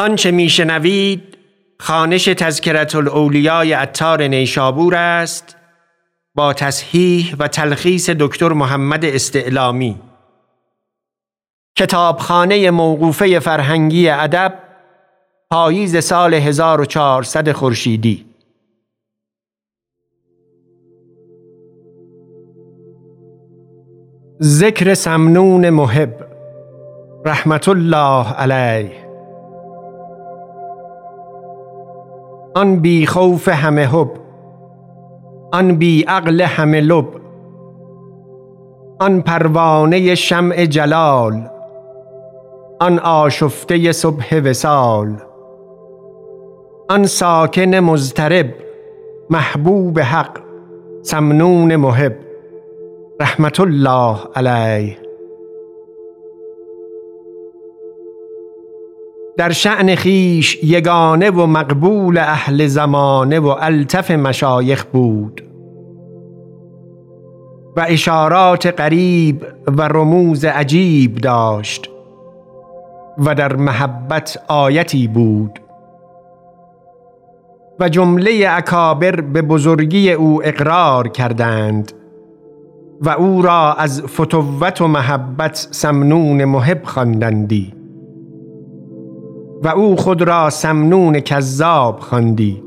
آنچه میشنوید خانش تذکرت الاولیای اتار نیشابور است با تصحیح و تلخیص دکتر محمد استعلامی. کتابخانه موقوفه فرهنگی ادب پاییز سال 1400 خورشیدی. ذکر سمنون محب رحمت الله علیه. آن بی خوف همه حب آن بی عقل همه لب آن پروانه شمع جلال آن آشفته صبح وسال آن ساکن مضطرب محبوب حق سمنون محب. رحمت الله علیه. در شعن خیش یگانه و مقبول اهل زمانه و التف مشایخ بود. و اشارات قریب و رموز عجیب داشت و در محبت آیتی بود. و جمله اکابر به بزرگی او اقرار کردند و او را از فتوت و محبت سمنون محب خواندندی. و او خود را سمنون کذاب خواندی.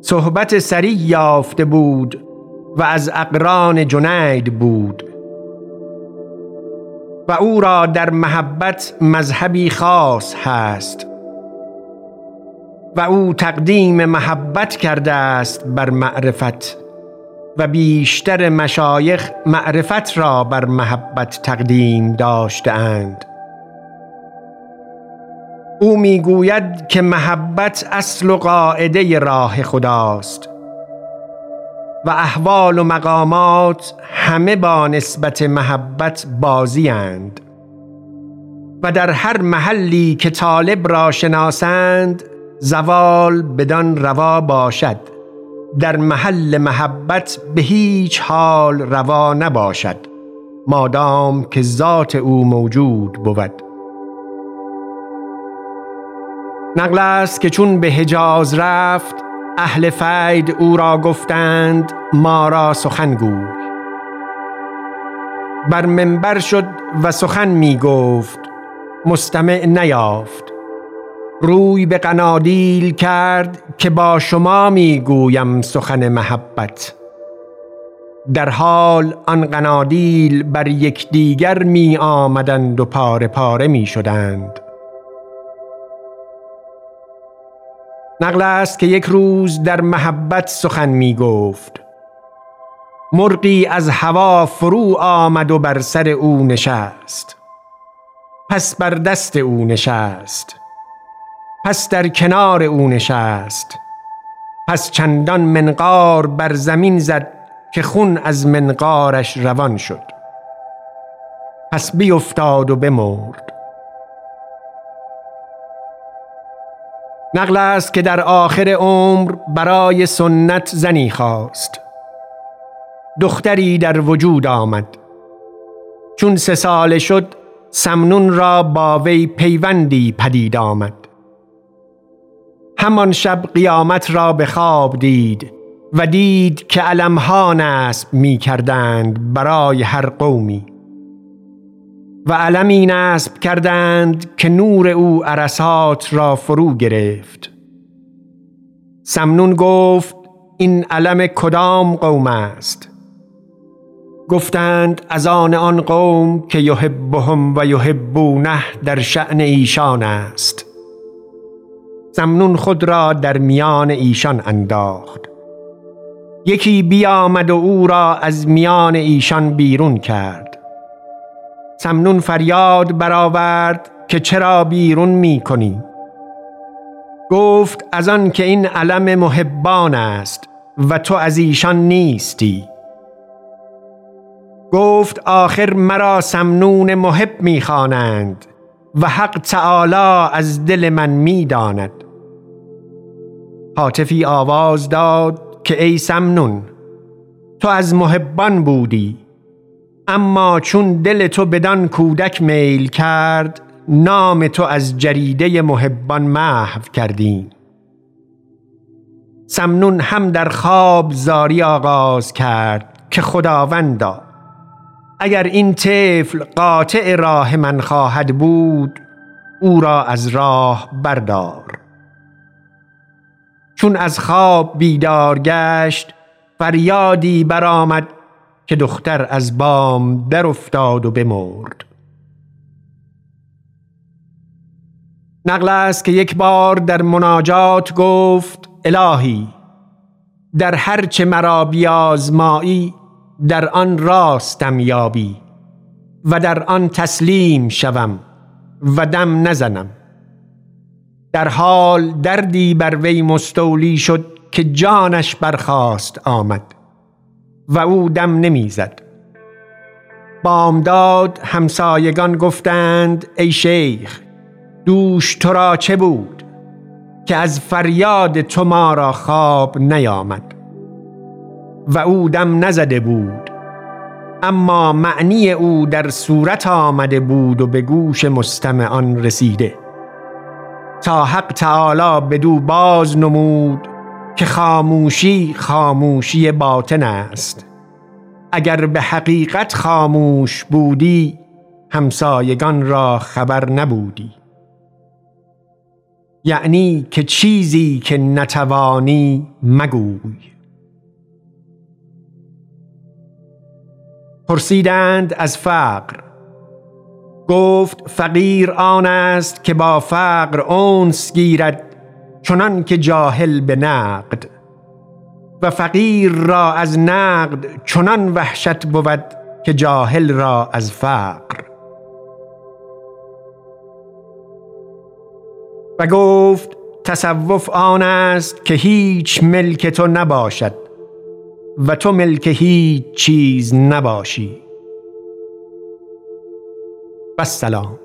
صحبت سری یافته بود و از اقران جنید بود. و او را در محبت مذهبی خاص هست. و او تقدیم محبت کرده است بر معرفت. و بیشتر مشایخ معرفت را بر محبت تقدیم داشتهاند. او می‌گوید که محبت اصل و قاعده راه خداست و احوال و مقامات همه با نسبت محبت بازی و در هر محلی که طالب را شناسند زوال بدان روا باشد. در محل محبت به هیچ حال روا نباشد. مادام که ذات او موجود بود. نقل است که چون به حجاز رفت اهل فید او را گفتند ما را سخن گوی. بر منبر شد و سخن می گفت مستمع نیافت. روی به قنادیل کرد که با شما می گویم سخن محبت. در حال آن قنادیل بر یکدیگر می آمدند و پاره پاره می شدند نقل است که یک روز در محبت سخن می گفت مرغی از هوا فرو آمد و بر سر او نشست. پس بر دست او نشست. پس در کنار او نشست. پس چندان منقار بر زمین زد که خون از منقارش روان شد. پس بیفتاد و بمرد. نقل است که در آخر عمر برای سنت زنی خواست. دختری در وجود آمد. چون سه ساله شد سمنون را با وی پیوندی پدید آمد. همان شب قیامت را به خواب دید و دید که علمها نصب می کردند برای هر قومی. و علمی نصب کردند که نور او عرصات را فرو گرفت. سمنون گفت این علم کدام قوم است؟ گفتند از آن آن قوم که یحبهم و یحبونه در شعن ایشان است. سمنون خود را در میان ایشان انداخت. یکی بیامد و او را از میان ایشان بیرون کرد. سمنون فریاد برآورد که چرا بیرون می کنی؟ گفت از آن که این علم محبان است و تو از ایشان نیستی. گفت آخر مرا سمنون محب می‌خوانند و حق تعالی از دل من می‌داند حاطفی آواز داد که ای سمنون تو از محبان بودی اما چون دل تو بدان کودک میل کرد نام تو از جریده محبان محو کردیم سمنون هم در خواب زاری آغاز کرد که خداوندا اگر این طفل قاطع راه من خواهد بود او را از راه بردار. چون از خواب بیدار گشت فریادی برآمد که دختر از بام در افتاد و بمرد. نقل است که یک بار در مناجات گفت الهی در هر چه مرا بیازمایی در آن راستم یابی و در آن تسلیم شوم و دم نزنم. در حال دردی بر وی مستولی شد که جانش برخاست آمد و او دم نمی‌زد. بامداد همسایگان گفتند ای شیخ دوش تو را چه بود که از فریاد تو ما را خواب نیامد؟ و او دم نزده بود. اما معنی او در صورت آمده بود و به گوش مستمعان رسیده. تا حق تعالی بدو باز نمود که خاموشی خاموشی باطن است. اگر به حقیقت خاموش بودی همسایگان را خبر نبودی. یعنی که چیزی که نتوانی مگوی. پرسیدند از فقر. گفت فقیر آن است که با فقر اونس گیرد چنان که جاهل به نقد. و فقیر را از نقد چنان وحشت بود که جاهل را از فقر. و گفت تصوف آن است که هیچ ملک تو نباشد. و تو ملک هیچ چیز نباشی. و سلام